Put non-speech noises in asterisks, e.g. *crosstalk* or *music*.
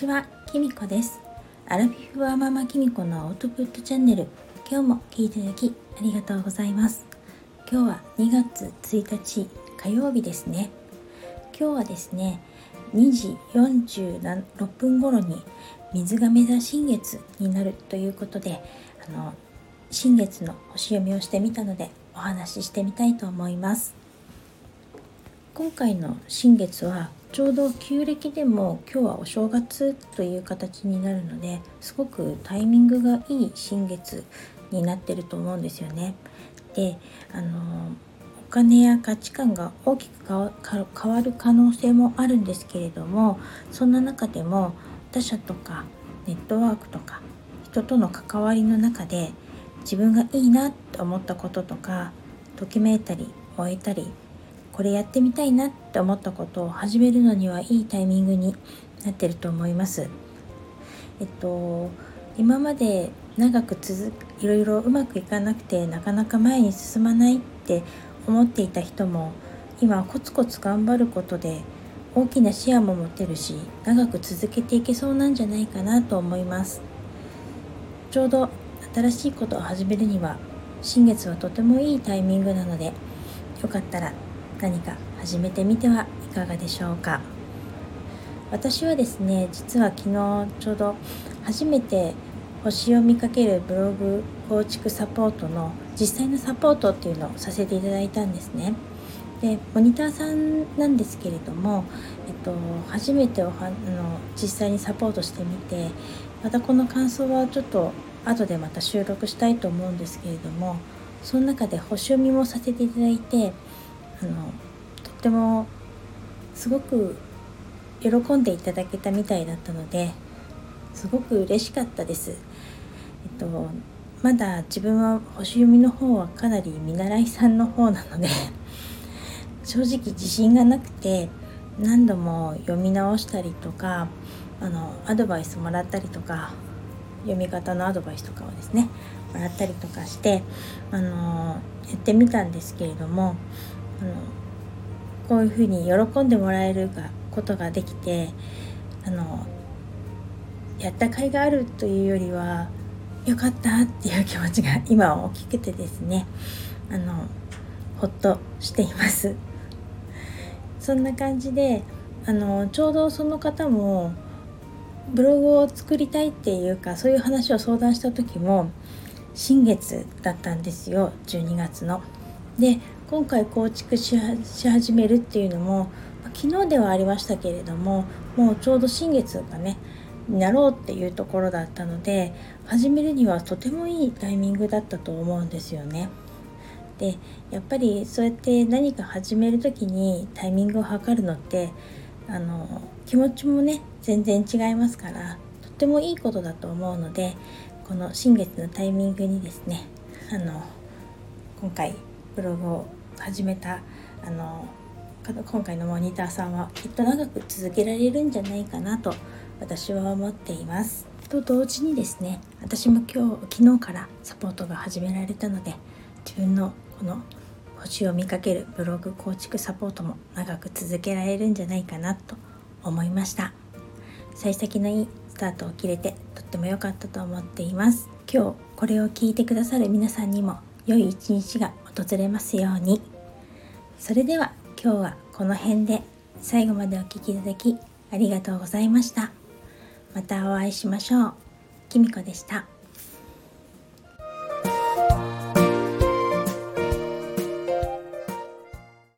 ちは、きみこです。アラフィフはママきみこのアウトプットチャンネル。今日も聞いていただきありがとうございます。今日は2月1日火曜日ですね。今日はですね2時46分頃に水亀座新月になるということであの新月の星読みをしてみたのでお話ししてみたいと思います。今回の新月はちょうど旧暦でも今日はお正月という形になるのですごくタイミングがいい新月になってると思うんですよね。であのお金や価値観が大きく変わる可能性もあるんですけれどもそんな中でも他者とかネットワークとか人との関わりの中で自分がいいなと思ったこととかときめいたり終えたりこれやってみたいなって思ったことを始めるのにはいいタイミングになってると思います。えっと今まで長く続いろいろうまくいかなくてなかなか前に進まないって思っていた人も今コツコツ頑張ることで大きな視野も持てるし長く続けていけそうなんじゃないかなと思いますちょうど新しいことを始めるには新月はとてもいいタイミングなのでよかったら何か始めてみてはいかがでしょうか。私はですね実は昨日ちょうど初めて星を見かけるブログ構築サポートの実際のサポートっていうのをさせていただいたんですね。でモニターさんなんですけれども、えっと、初めておはあの実際にサポートしてみてまたこの感想はちょっと後でまた収録したいと思うんですけれどもその中で星読みもさせていただいてあのとってもすごく喜んでいただけたみたいだったのですごく嬉しかったです。えっとまだ自分は星読みの方はかなり見習いさんの方なので正直自信がなくて何度も読み直したりとかあのアドバイスもらったりとか読み方のアドバイスとかをですねもらったりとかしてあのやってみたんですけれどもあのこういうふうに喜んでもらえるがことができてあのやった甲斐があるというよりはよかったっていう気持ちが *laughs* 今は大きくてですねあのほっとしていますそんな感じであのちょうどその方もブログを作りたいっていうかそういう話を相談した時も新月だったんですよ12月の。で今回構築し始めるっていうのも昨日ではありましたけれどももうちょうど新月がねになろうっていうところだったので始めるにはとてもいいタイミングだったと思うんですよね。でやっぱりそうやって何か始める時にタイミングを測るのってあの気持ちもね全然違いますからとってもいいことだと思うのでこの新月のタイミングにですねあの今回ブログを始めたあの今回のモニターさんはきっと長く続けられるんじゃないかなと私は思っています。と同時にですね私も今日昨日からサポートが始められたので自分のこの星を見かけるブログ構築サポートも長く続けられるんじゃないかなと思いました幸先のいいスタートを切れてとっても良かったと思っています今日これを聞いてくださる皆さんにも良い一日が訪れますように。それでは今日はこの辺で。最後までお聴きいただきありがとうございました。またお会いしましょう。きみこでした。